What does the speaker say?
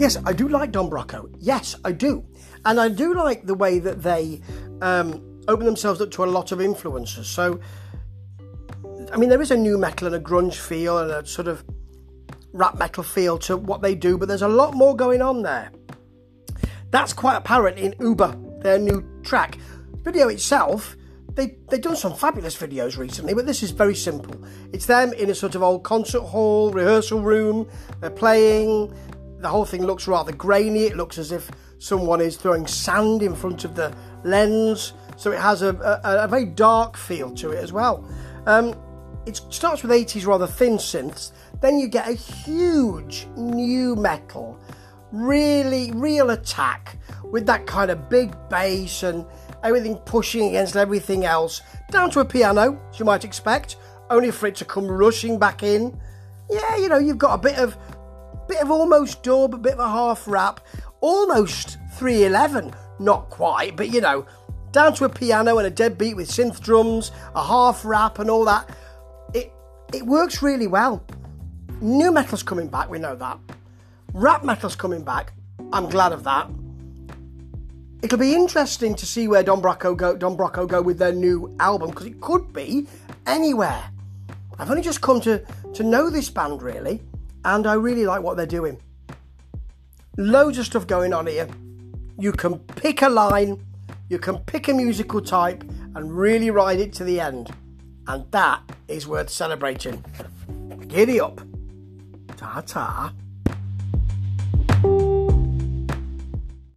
Yes, I do like Don Broco. Yes, I do. And I do like the way that they um, open themselves up to a lot of influences. So, I mean, there is a nu metal and a grunge feel and a sort of rap metal feel to what they do, but there's a lot more going on there. That's quite apparent in Uber, their new track. Video itself, they, they've done some fabulous videos recently, but this is very simple. It's them in a sort of old concert hall, rehearsal room, they're playing. The whole thing looks rather grainy, it looks as if someone is throwing sand in front of the lens, so it has a, a, a very dark feel to it as well. Um, it starts with 80s rather thin synths, then you get a huge nu metal, really real attack with that kind of big bass and everything pushing against everything else, down to a piano, as you might expect, only for it to come rushing back in. Yeah, you know, you've got a bit of bit of almost dub, a bit of a half rap, almost 311, not quite, but you know, down to a piano and a dead beat with synth drums, a half rap and all that. It it works really well. Nu metal's coming back, we know that. Rap metal's coming back. I'm glad of that. It'll be interesting to see where Don Broco go, Don go with their new album because it could be anywhere. I've only just come to, to know this band really, and I really like what they're doing. Loads of stuff going on here. You can pick a line, you can pick a musical type, and really ride it to the end. And that is worth celebrating. Giddy up. Ta ta.